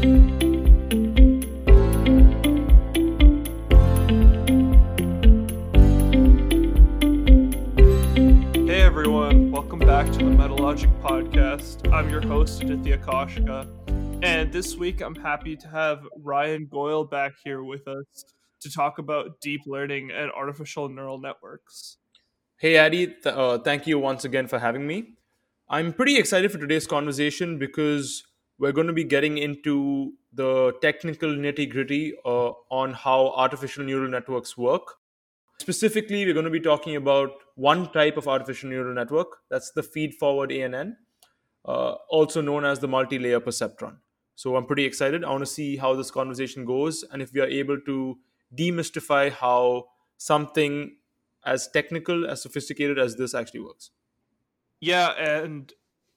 Hey everyone, welcome back to the Metalogic Podcast. I'm your host, Aditya Koshka, and this week I'm happy to have Ryan Goyle back here with us to talk about deep learning and artificial neural networks. Hey, Addy, th- uh, thank you once again for having me. I'm pretty excited for today's conversation because we're going to be getting into the technical nitty gritty uh, on how artificial neural networks work. Specifically, we're going to be talking about one type of artificial neural network that's the feed forward ANN, uh, also known as the multi layer perceptron. So I'm pretty excited. I want to see how this conversation goes and if we are able to demystify how something as technical, as sophisticated as this actually works. Yeah, and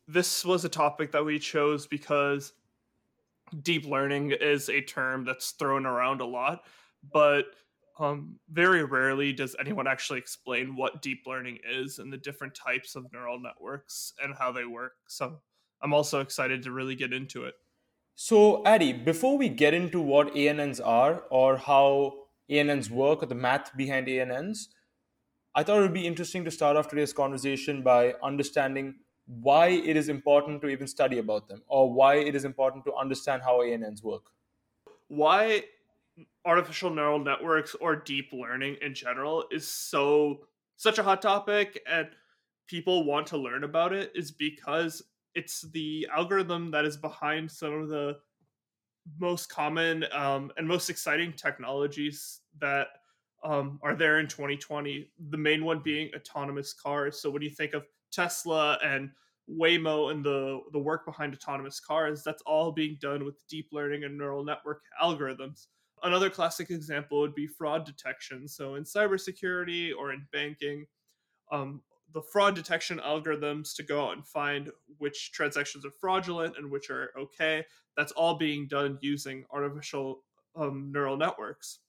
this was a topic that we chose because deep learning is a term that's thrown around a lot, but um, very rarely does anyone actually explain what deep learning is and the different types of neural networks and how they work. So I'm also excited to really get into it. So, Addy, before we get into what ANNs are or how ANNs work or the math behind ANNs, I thought it would be interesting to start off today's conversation by understanding why it is important to even study about them or why it is important to understand how ANNs work. Why artificial neural networks or deep learning in general is so such a hot topic and people want to learn about it is because it's the algorithm that is behind some of the most common um, and most exciting technologies that um, are there in 2020. The main one being autonomous cars. So when you think of Tesla and Waymo and the the work behind autonomous cars, that's all being done with deep learning and neural network algorithms. Another classic example would be fraud detection. So in cybersecurity or in banking, um, the fraud detection algorithms to go out and find which transactions are fraudulent and which are okay. That's all being done using artificial um, neural networks.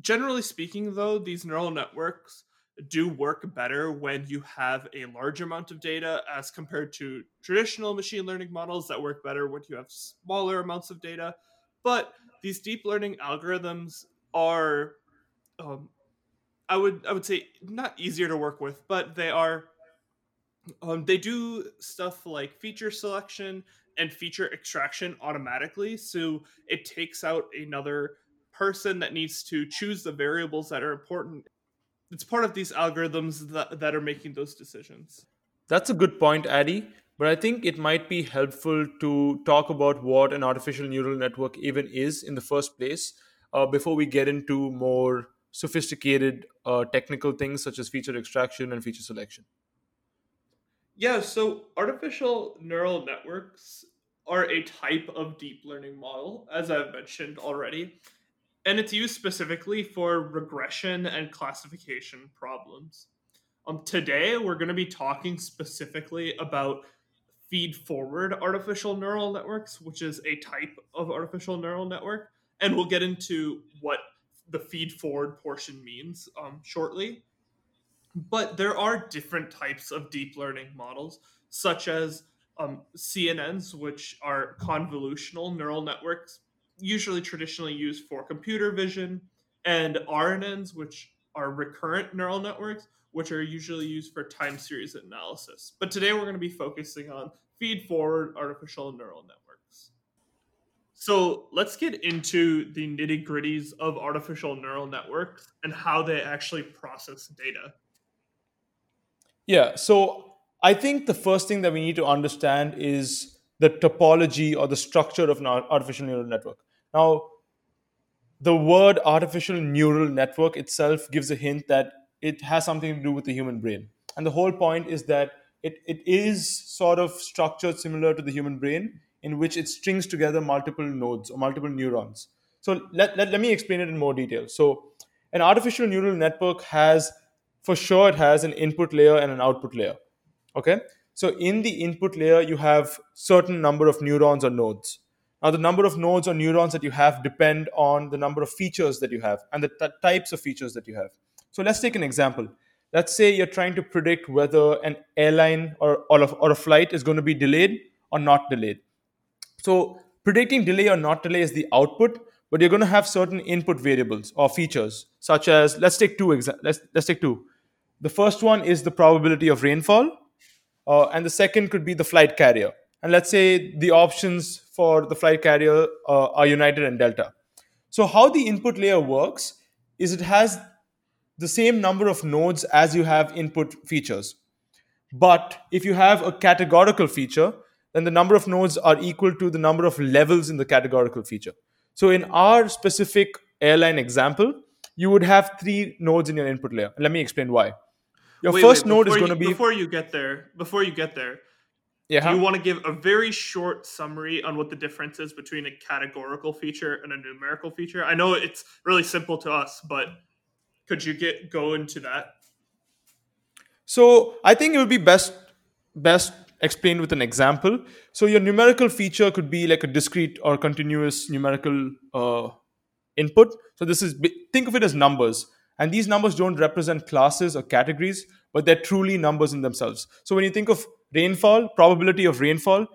Generally speaking, though, these neural networks do work better when you have a large amount of data as compared to traditional machine learning models that work better when you have smaller amounts of data. But these deep learning algorithms are um, I would I would say not easier to work with, but they are um, they do stuff like feature selection and feature extraction automatically, so it takes out another person that needs to choose the variables that are important. It's part of these algorithms that, that are making those decisions. That's a good point, Addy. But I think it might be helpful to talk about what an artificial neural network even is in the first place uh, before we get into more sophisticated uh, technical things such as feature extraction and feature selection. Yeah, so artificial neural networks are a type of deep learning model, as I've mentioned already, and it's used specifically for regression and classification problems. Um, today, we're going to be talking specifically about feed forward artificial neural networks, which is a type of artificial neural network. And we'll get into what the feed forward portion means um, shortly. But there are different types of deep learning models, such as um, CNNs, which are convolutional neural networks, usually traditionally used for computer vision, and RNNs, which are recurrent neural networks, which are usually used for time series analysis. But today we're going to be focusing on feed forward artificial neural networks. So let's get into the nitty gritties of artificial neural networks and how they actually process data. Yeah, so I think the first thing that we need to understand is the topology or the structure of an artificial neural network. Now, the word artificial neural network itself gives a hint that it has something to do with the human brain. And the whole point is that it, it is sort of structured similar to the human brain in which it strings together multiple nodes or multiple neurons. So let, let, let me explain it in more detail. So an artificial neural network has, for sure, it has an input layer and an output layer. Okay. So in the input layer, you have certain number of neurons or nodes. Now, the number of nodes or neurons that you have depend on the number of features that you have and the t- types of features that you have. So let's take an example. Let's say you're trying to predict whether an airline or, or, a, or a flight is going to be delayed or not delayed. So predicting delay or not delay is the output, but you're going to have certain input variables or features, such as let's take two exa- let's let's take two. The first one is the probability of rainfall, uh, and the second could be the flight carrier. And let's say the options for the flight carrier uh, are United and Delta. So how the input layer works is it has the same number of nodes as you have input features. But if you have a categorical feature, then the number of nodes are equal to the number of levels in the categorical feature. So in our specific airline example, you would have three nodes in your input layer. Let me explain why. Your Wait, first wait, node is going to be before you get there. Before you get there, yeah. do you want to give a very short summary on what the difference is between a categorical feature and a numerical feature? I know it's really simple to us, but could you get go into that? So I think it would be best best explained with an example. So your numerical feature could be like a discrete or continuous numerical uh, input. So this is think of it as numbers, and these numbers don't represent classes or categories, but they're truly numbers in themselves. So when you think of rainfall, probability of rainfall,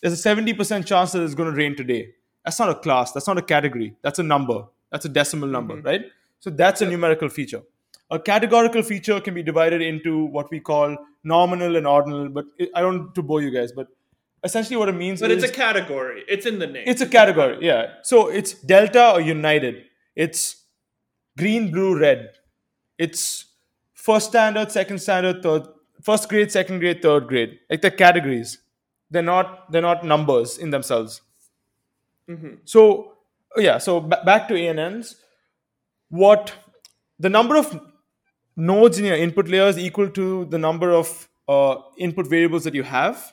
there's a seventy percent chance that it's going to rain today. That's not a class. That's not a category. That's a number. That's a decimal number, mm-hmm. right? So that's a numerical feature. A categorical feature can be divided into what we call nominal and ordinal, but I don't want to bore you guys, but essentially what it means But is it's a category. It's in the name. it's a category, yeah. So it's delta or united. It's green, blue, red. It's first standard, second standard, third, first grade, second grade, third grade. Like they're categories. They're not they're not numbers in themselves. So yeah, so ba- back to ANNs. What the number of nodes in your input layer is equal to the number of uh, input variables that you have,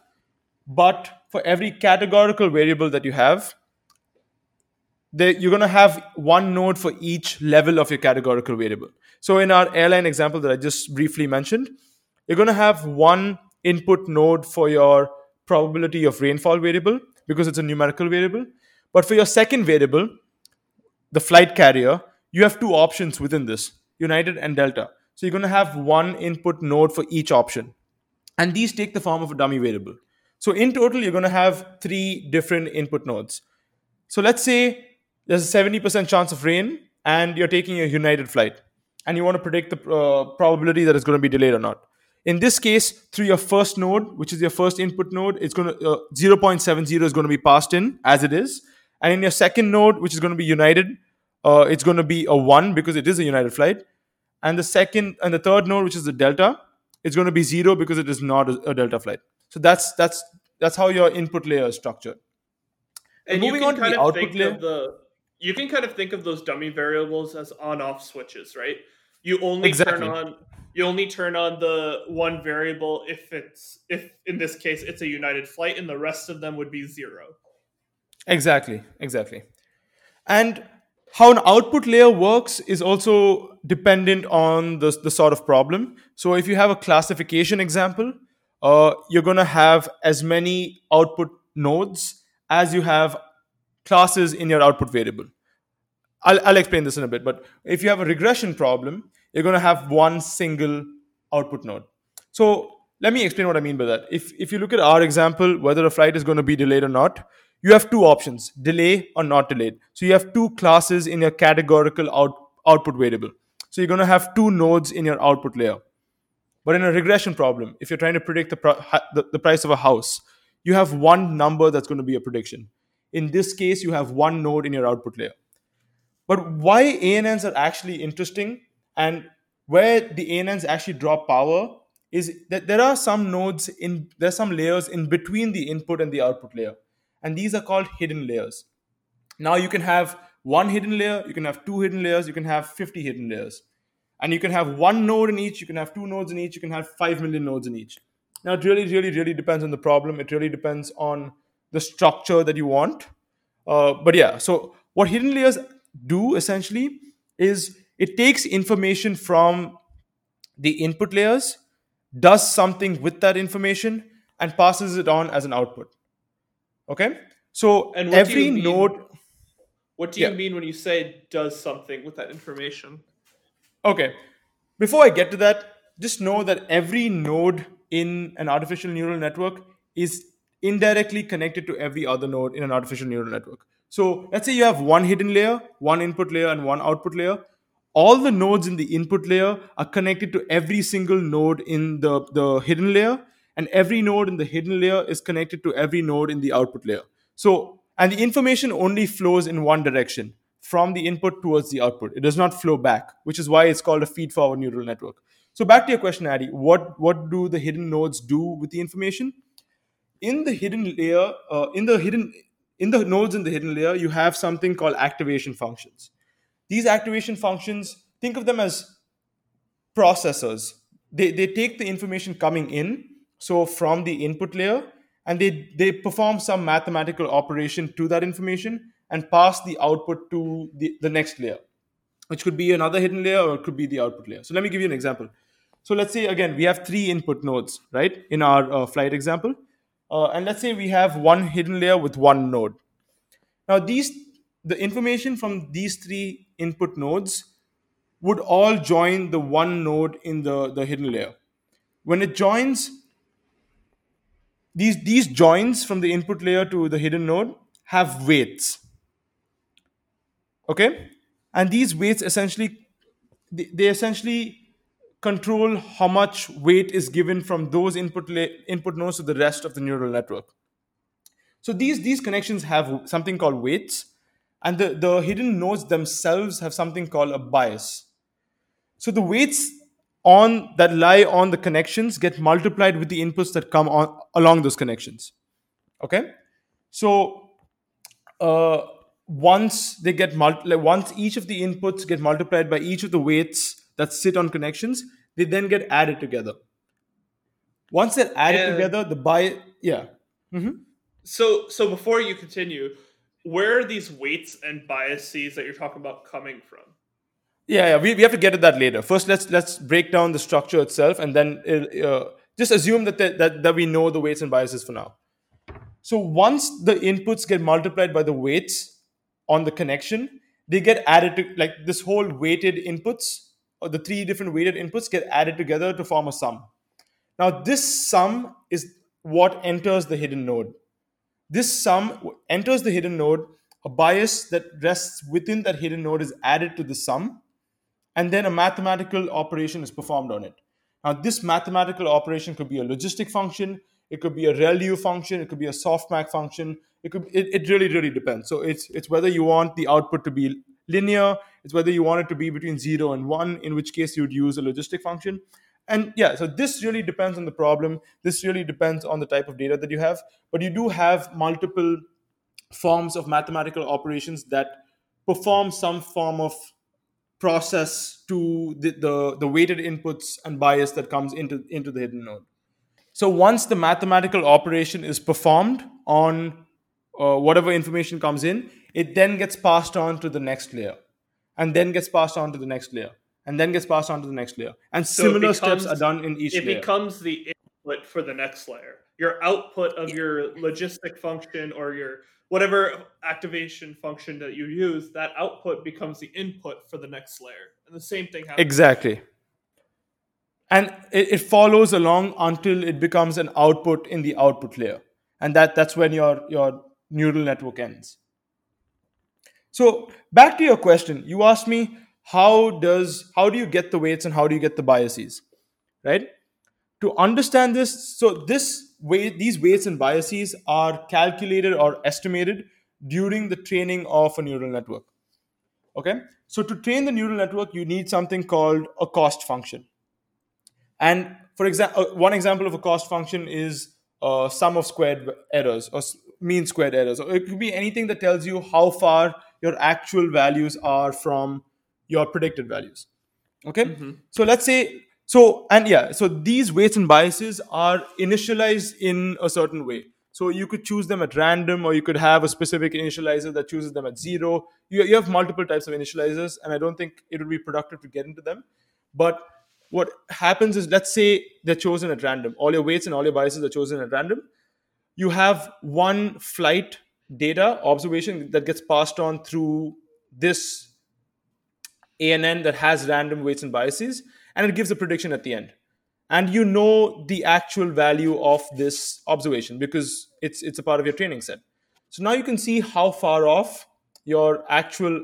but for every categorical variable that you have, there, you're going to have one node for each level of your categorical variable. So in our airline example that I just briefly mentioned, you're going to have one input node for your probability of rainfall variable because it's a numerical variable. But for your second variable, the flight carrier, you have two options within this United and Delta. So you're going to have one input node for each option. And these take the form of a dummy variable. So in total, you're going to have three different input nodes. So let's say there's a 70% chance of rain and you're taking a United flight and you want to predict the uh, probability that it's going to be delayed or not. In this case, through your first node, which is your first input node, it's going to uh, 0.70 is going to be passed in as it is. And in your second node, which is going to be United, uh, it's going to be a 1 because it is a United flight. And the second and the third node, which is the Delta, it's going to be 0 because it is not a, a Delta flight. So that's that's that's how your input layer is structured. and moving you on to the output layer. the you can kind of think of those dummy variables as on-off switches, right? You only Exactly. turn on you only turn on the one variable if it's if in this case it's a United flight, and the rest of them would be zero. Exactly, exactly. And how an output layer works is also dependent on the, the sort of problem. So if you have a classification example, uh, you're going to have as many output nodes as you have classes in your output variable. I'll, I'll explain this in a bit, but if you have a regression problem, you're going to have one single output node. So let me explain what I mean by that. If, if you look at our example, whether a flight is going to be delayed or not, you have two options delay or not delayed. So you have two classes in your categorical out, output variable. So you're going to have two nodes in your output layer. But in a regression problem, if you're trying to predict the, the, the price of a house, you have one number that's going to be a prediction. In this case, you have one node in your output layer. But why ANNs are actually interesting and where the ANNs actually drop power is that there are some nodes in there's some layers in between the input and the output layer. And these are called hidden layers. Now you can have one hidden layer, you can have two hidden layers, you can have 50 hidden layers. And you can have one node in each, you can have two nodes in each, you can have 5 million nodes in each. Now it really, really, really depends on the problem. It really depends on the structure that you want. Uh, but yeah, so what hidden layers do essentially is it takes information from the input layers, does something with that information, and passes it on as an output. Okay? So And every you mean- node. What do you Yeah. mean when you say does something with that information? Okay. Before I get to that, just know that every node in an artificial neural network is indirectly connected to every other node in an artificial neural network. So let's say you have one hidden layer, one input layer, and one output layer. All the nodes in the input layer are connected to every single node in the, the hidden layer, and every node in the hidden layer is connected to every node in the output layer. So, and the information only flows in one direction from the input towards the output. It does not flow back, which is why it's called a feed forward neural network. So back to your question, Addy, what what do the hidden nodes do with the information? In the hidden layer, uh, in the hidden in the nodes in the hidden layer, you have something called activation functions. These activation functions, think of them as processors. They, they take the information coming in, so from the input layer, and they, they perform some mathematical operation to that information and pass the output to the, the next layer, which could be another hidden layer or it could be the output layer. So let me give you an example. So let's say again we have three input nodes, right, in our uh, flight example, uh, and let's say we have one hidden layer with one node. Now these the information from these three input nodes would all join the one node in the, the hidden layer. When it joins, these, these joins from the input layer to the hidden node have weights. Okay? And these weights essentially, they, they essentially control how much weight is given from those input la- input nodes to the rest of the neural network. So these these connections have something called weights, and the, the hidden nodes themselves have something called a bias. So the weights on that lie on the connections get multiplied with the inputs that come on along those connections. Okay, so uh, once they get multi- once each of the inputs get multiplied by each of the weights that sit on connections, they then get added together. Once they're added And- together, the bias yeah. Mhm. So so before you continue, where are these weights and biases that you're talking about coming from? Yeah, yeah, we, we have to get to that later. First, let's let's break down the structure itself, and then uh, uh, just assume that, the, that that we know the weights and biases for now. So once the inputs get multiplied by the weights on the connection, they get added to like this whole weighted inputs or the three different weighted inputs get added together to form a sum. Now this sum is what enters the hidden node. This sum enters the hidden node. A bias that rests within that hidden node is added to the sum, and then a mathematical operation is performed on it. Now, this mathematical operation could be a logistic function, it could be a ReLU function, it could be a softmax function. It could it, it really really depends. So it's it's whether you want the output to be linear, it's whether you want it to be between zero and one, in which case you'd use a logistic function. And yeah, so this really depends on the problem. This really depends on the type of data that you have. But you do have multiple forms of mathematical operations that perform some form of process to the, the, the weighted inputs and bias that comes into, into the hidden node. So once the mathematical operation is performed on uh, whatever information comes in, it then gets passed on to the next layer, and then gets passed on to the next layer, and then gets passed on to the next layer. And So similar steps are done in each layer. It layer. becomes the input for the next layer. Your output of your logistic function or your whatever activation function that you use, that output becomes the input for the next layer. And the same thing happens. Exactly. And it, it follows along until it becomes an output in the output layer. And that, that's when your, your neural network ends. So back to your question, you asked me how does how do you get the weights and how do you get the biases? Right? To understand this, so this way these weights and biases are calculated or estimated during the training of a neural network. Okay? So to train the neural network, you need something called a cost function. And for example, one example of a cost function is uh, sum of squared errors or mean squared errors. Or it could be anything that tells you how far your actual values are from your predicted values. Okay. Mm-hmm. So let's say so and yeah so these weights and biases are initialized in a certain way. So you could choose them at random, or you could have a specific initializer that chooses them at zero. You, you have multiple types of initializers, and I don't think it would be productive to get into them. But what happens is, let's say they're chosen at random. All your weights and all your biases are chosen at random. You have one flight data observation that gets passed on through this ANN that has random weights and biases, and it gives a prediction at the end. and you know the actual value of this observation because it's it's a part of your training set so now you can see how far off your actual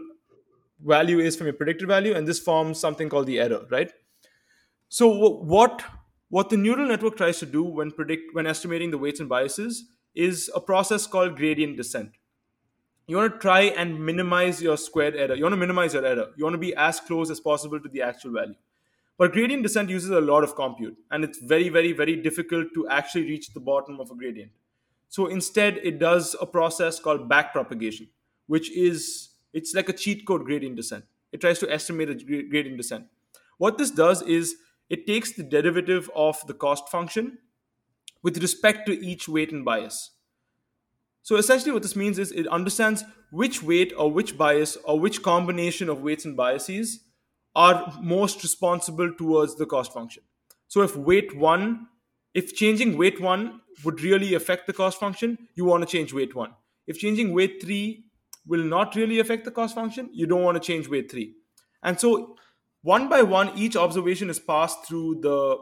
value is from your predicted value and this forms something called the error right so what what the neural network tries to do when predict when estimating the weights and biases is a process called gradient descent. You want to try and minimize your squared error. You want to minimize your error. You want to be as close as possible to the actual value. But gradient descent uses a lot of compute and it's very very very difficult to actually reach the bottom of a gradient. So instead it does a process called backpropagation which is it's like a cheat code gradient descent. It tries to estimate a gradient descent. What this does is it takes the derivative of the cost function with respect to each weight and bias so essentially, what this means is it understands which weight or which bias or which combination of weights and biases are most responsible towards the cost function. So if weight one, if changing weight one would really affect the cost function, you want to change weight one. If changing weight three will not really affect the cost function, you don't want to change weight three. And so one by one, each observation is passed through the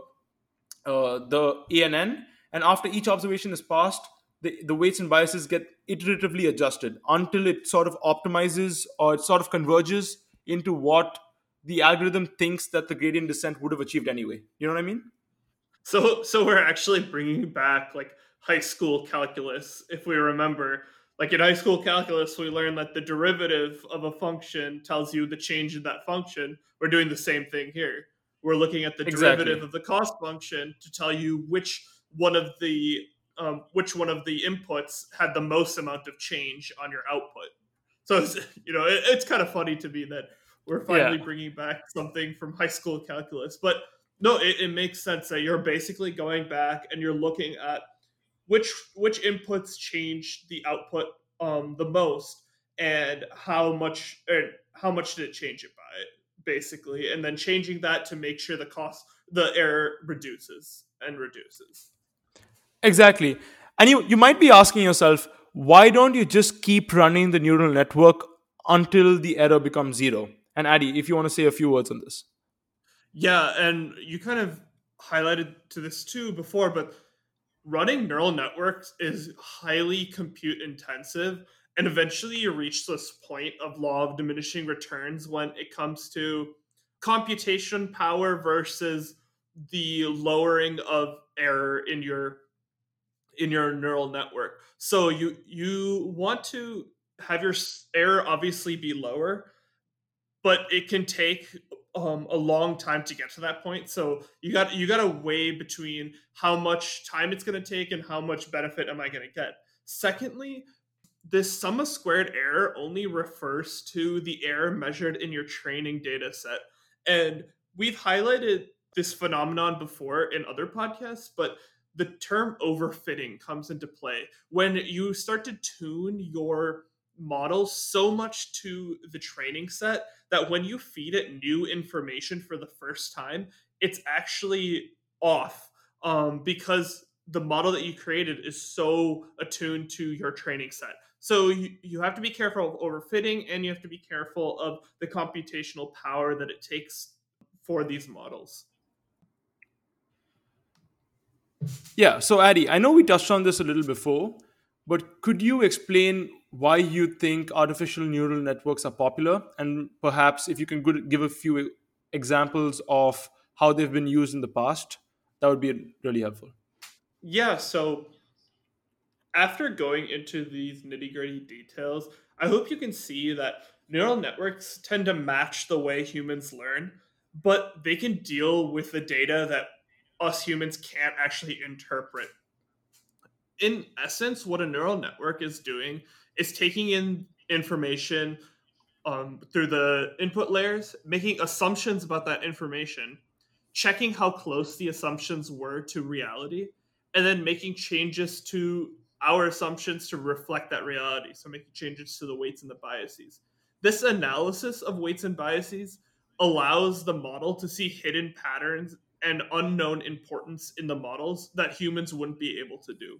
uh, the ANN, and after each observation is passed, the, the weights and biases get iteratively adjusted until it sort of optimizes or it sort of converges into what the algorithm thinks that the gradient descent would have achieved anyway. You know what I mean? So, so we're actually bringing back like high school calculus. If we remember, like in high school calculus, we learned that the derivative of a function tells you the change in that function. We're doing the same thing here. We're looking at the exactly. derivative of the cost function to tell you which one of the um, which one of the inputs had the most amount of change on your output. So it's, you know, it, it's kind of funny to me that we're finally yeah. bringing back something from high school calculus. But no, it, it makes sense that you're basically going back and you're looking at which which inputs change the output um, the most and how much and how much did it change it by basically and then changing that to make sure the cost the error reduces and reduces Exactly. And you, you might be asking yourself, why don't you just keep running the neural network until the error becomes zero? And Addy, if you want to say a few words on this. Yeah, and you kind of highlighted to this too before, but running neural networks is highly compute intensive. And eventually you reach this point of law of diminishing returns when it comes to computation power versus the lowering of error in your in your neural network. So you you want to have your error obviously be lower, but it can take um, a long time to get to that point. So you got you got to weigh between how much time it's going to take and how much benefit am I going to get. Secondly, this sum of squared error only refers to the error measured in your training data set. And we've highlighted this phenomenon before in other podcasts, but the term overfitting comes into play when you start to tune your model so much to the training set that when you feed it new information for the first time, it's actually off um, because the model that you created is so attuned to your training set. So you, you have to be careful of overfitting and you have to be careful of the computational power that it takes for these models. Yeah. So, Addy, I know we touched on this a little before, but could you explain why you think artificial neural networks are popular? And perhaps if you can give a few examples of how they've been used in the past, that would be really helpful. Yeah. So, after going into these nitty gritty details, I hope you can see that neural networks tend to match the way humans learn, but they can deal with the data that us humans can't actually interpret. In essence, what a neural network is doing is taking in information um, through the input layers, making assumptions about that information, checking how close the assumptions were to reality, and then making changes to our assumptions to reflect that reality. So making changes to the weights and the biases. This analysis of weights and biases allows the model to see hidden patterns and unknown importance in the models that humans wouldn't be able to do.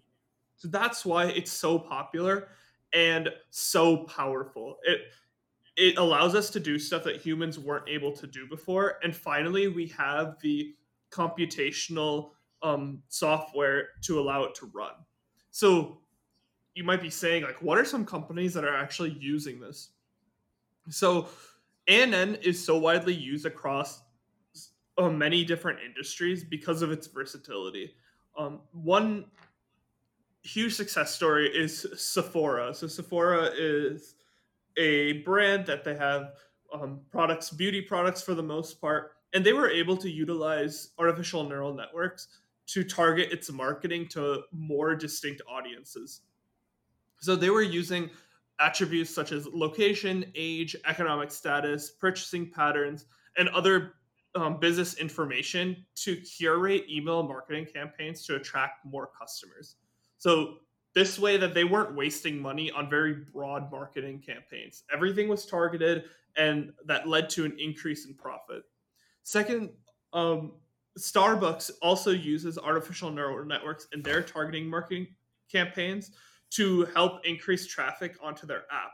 So that's why it's so popular and so powerful. It it allows us to do stuff that humans weren't able to do before. And finally, we have the computational um, software to allow it to run. So you might be saying, like, what are some companies that are actually using this? So ANN is so widely used across uh, many different industries because of its versatility. Um, one huge success story is Sephora. So Sephora is a brand that they have um, products, beauty products for the most part, and they were able to utilize artificial neural networks to target its marketing to more distinct audiences. So they were using attributes such as location, age, economic status, purchasing patterns, and other um, business information to curate email marketing campaigns to attract more customers. So this way that they weren't wasting money on very broad marketing campaigns. Everything was targeted and that led to an increase in profit. Second, um, Starbucks also uses artificial neural networks in their targeting marketing campaigns to help increase traffic onto their app.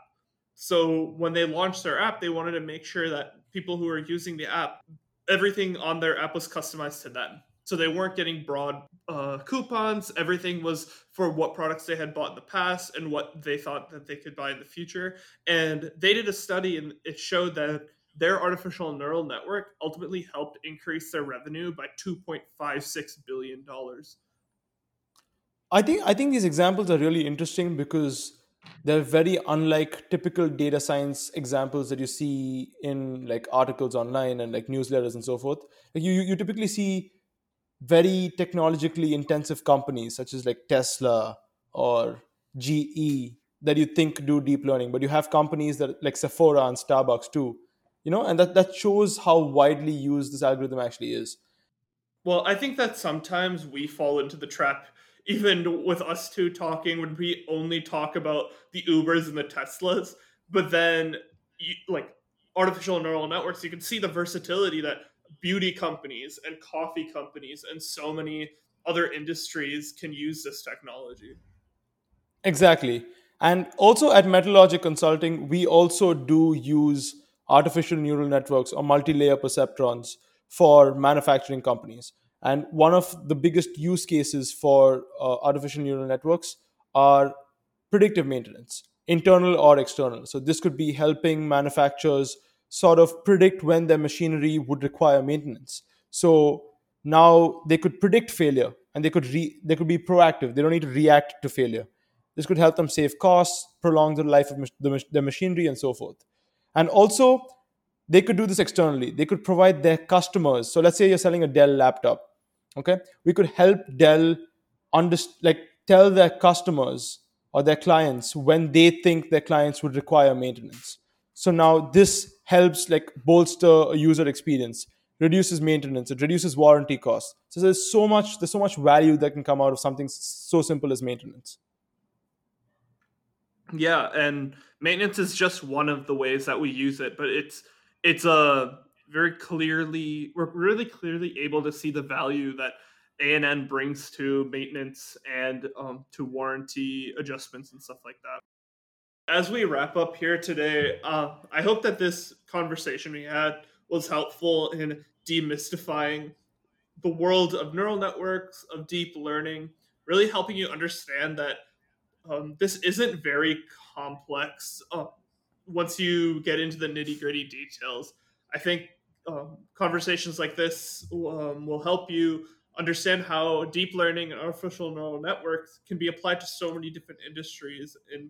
So when they launched their app, they wanted to make sure that people who are using the app, everything on their app was customized to them. So they weren't getting broad uh, coupons. Everything was for what products they had bought in the past and what they thought that they could buy in the future. And they did a study and it showed that their artificial neural network ultimately helped increase their revenue by 2.56 billion dollars. I think I think these examples are really interesting because they're very unlike typical data science examples that you see in like articles online and like newsletters and so forth. Like you you typically see very technologically intensive companies such as like Tesla or GE that you think do deep learning, but you have companies that like Sephora and Starbucks too, you know, and that that shows how widely used this algorithm actually is. Well, I think that sometimes we fall into the trap, even with us two talking, when we only talk about the Ubers and the Teslas, but then like artificial neural networks, you can see the versatility that beauty companies and coffee companies and so many other industries can use this technology. Exactly. And also at Metalogic Consulting, we also do use artificial neural networks or multi layer perceptrons for manufacturing companies. And one of the biggest use cases for uh, artificial neural networks are predictive maintenance, internal or external. So this could be helping manufacturers sort of predict when their machinery would require maintenance. So now they could predict failure and they could re- they could be proactive. They don't need to react to failure. This could help them save costs, prolong the life of the, the machinery, and so forth. And also, they could do this externally. They could provide their customers. So let's say you're selling a Dell laptop. Okay, we could help Dell under, like tell their customers or their clients when they think their clients would require maintenance. So now this helps like bolster a user experience, reduces maintenance, it reduces warranty costs. So there's so much there's so much value that can come out of something so simple as maintenance. Yeah, and maintenance is just one of the ways that we use it, but it's it's a very clearly we're really clearly able to see the value that ANN brings to maintenance and um, to warranty adjustments and stuff like that as we wrap up here today, uh, I hope that this conversation we had was helpful in demystifying the world of neural networks, of deep learning, really helping you understand that um, this isn't very complex uh, once you get into the nitty gritty details. I think um, conversations like this um, will help you understand how deep learning and artificial neural networks can be applied to so many different industries and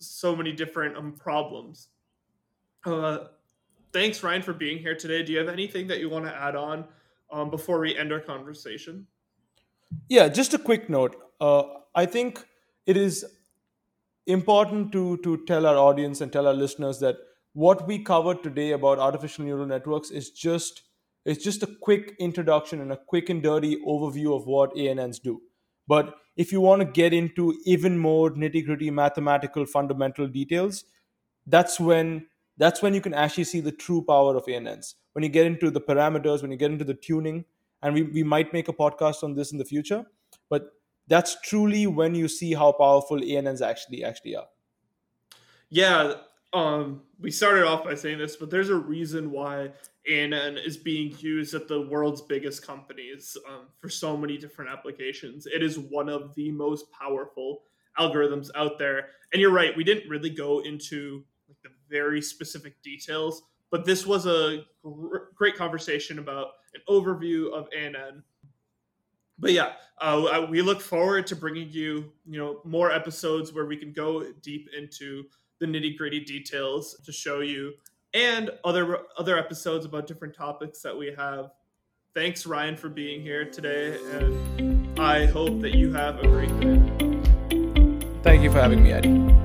so many different um, problems. Uh, thanks, Ryan, for being here today. Do you have anything that you want to add on um, before we end our conversation? Yeah, just a quick note. Uh, I think it is important to to tell our audience and tell our listeners that what we covered today about artificial neural networks is just it's just a quick introduction and a quick and dirty overview of what ANNs do. But if you want to get into even more nitty gritty mathematical fundamental details, that's when that's when you can actually see the true power of ANNs. When you get into the parameters, when you get into the tuning, and we, we might make a podcast on this in the future, but that's truly when you see how powerful ANNs actually actually are. Yeah, um, we started off by saying this, but there's a reason why ANN is being used at the world's biggest companies um, for so many different applications. It is one of the most powerful algorithms out there. And you're right, we didn't really go into like the very specific details, but this was a gr- great conversation about an overview of ANN. But yeah, uh, we look forward to bringing you, you know, more episodes where we can go deep into the nitty gritty details to show you, and other other episodes about different topics that we have. Thanks, Ryan, for being here today, and I hope that you have a great day. Thank you for having me, Eddie.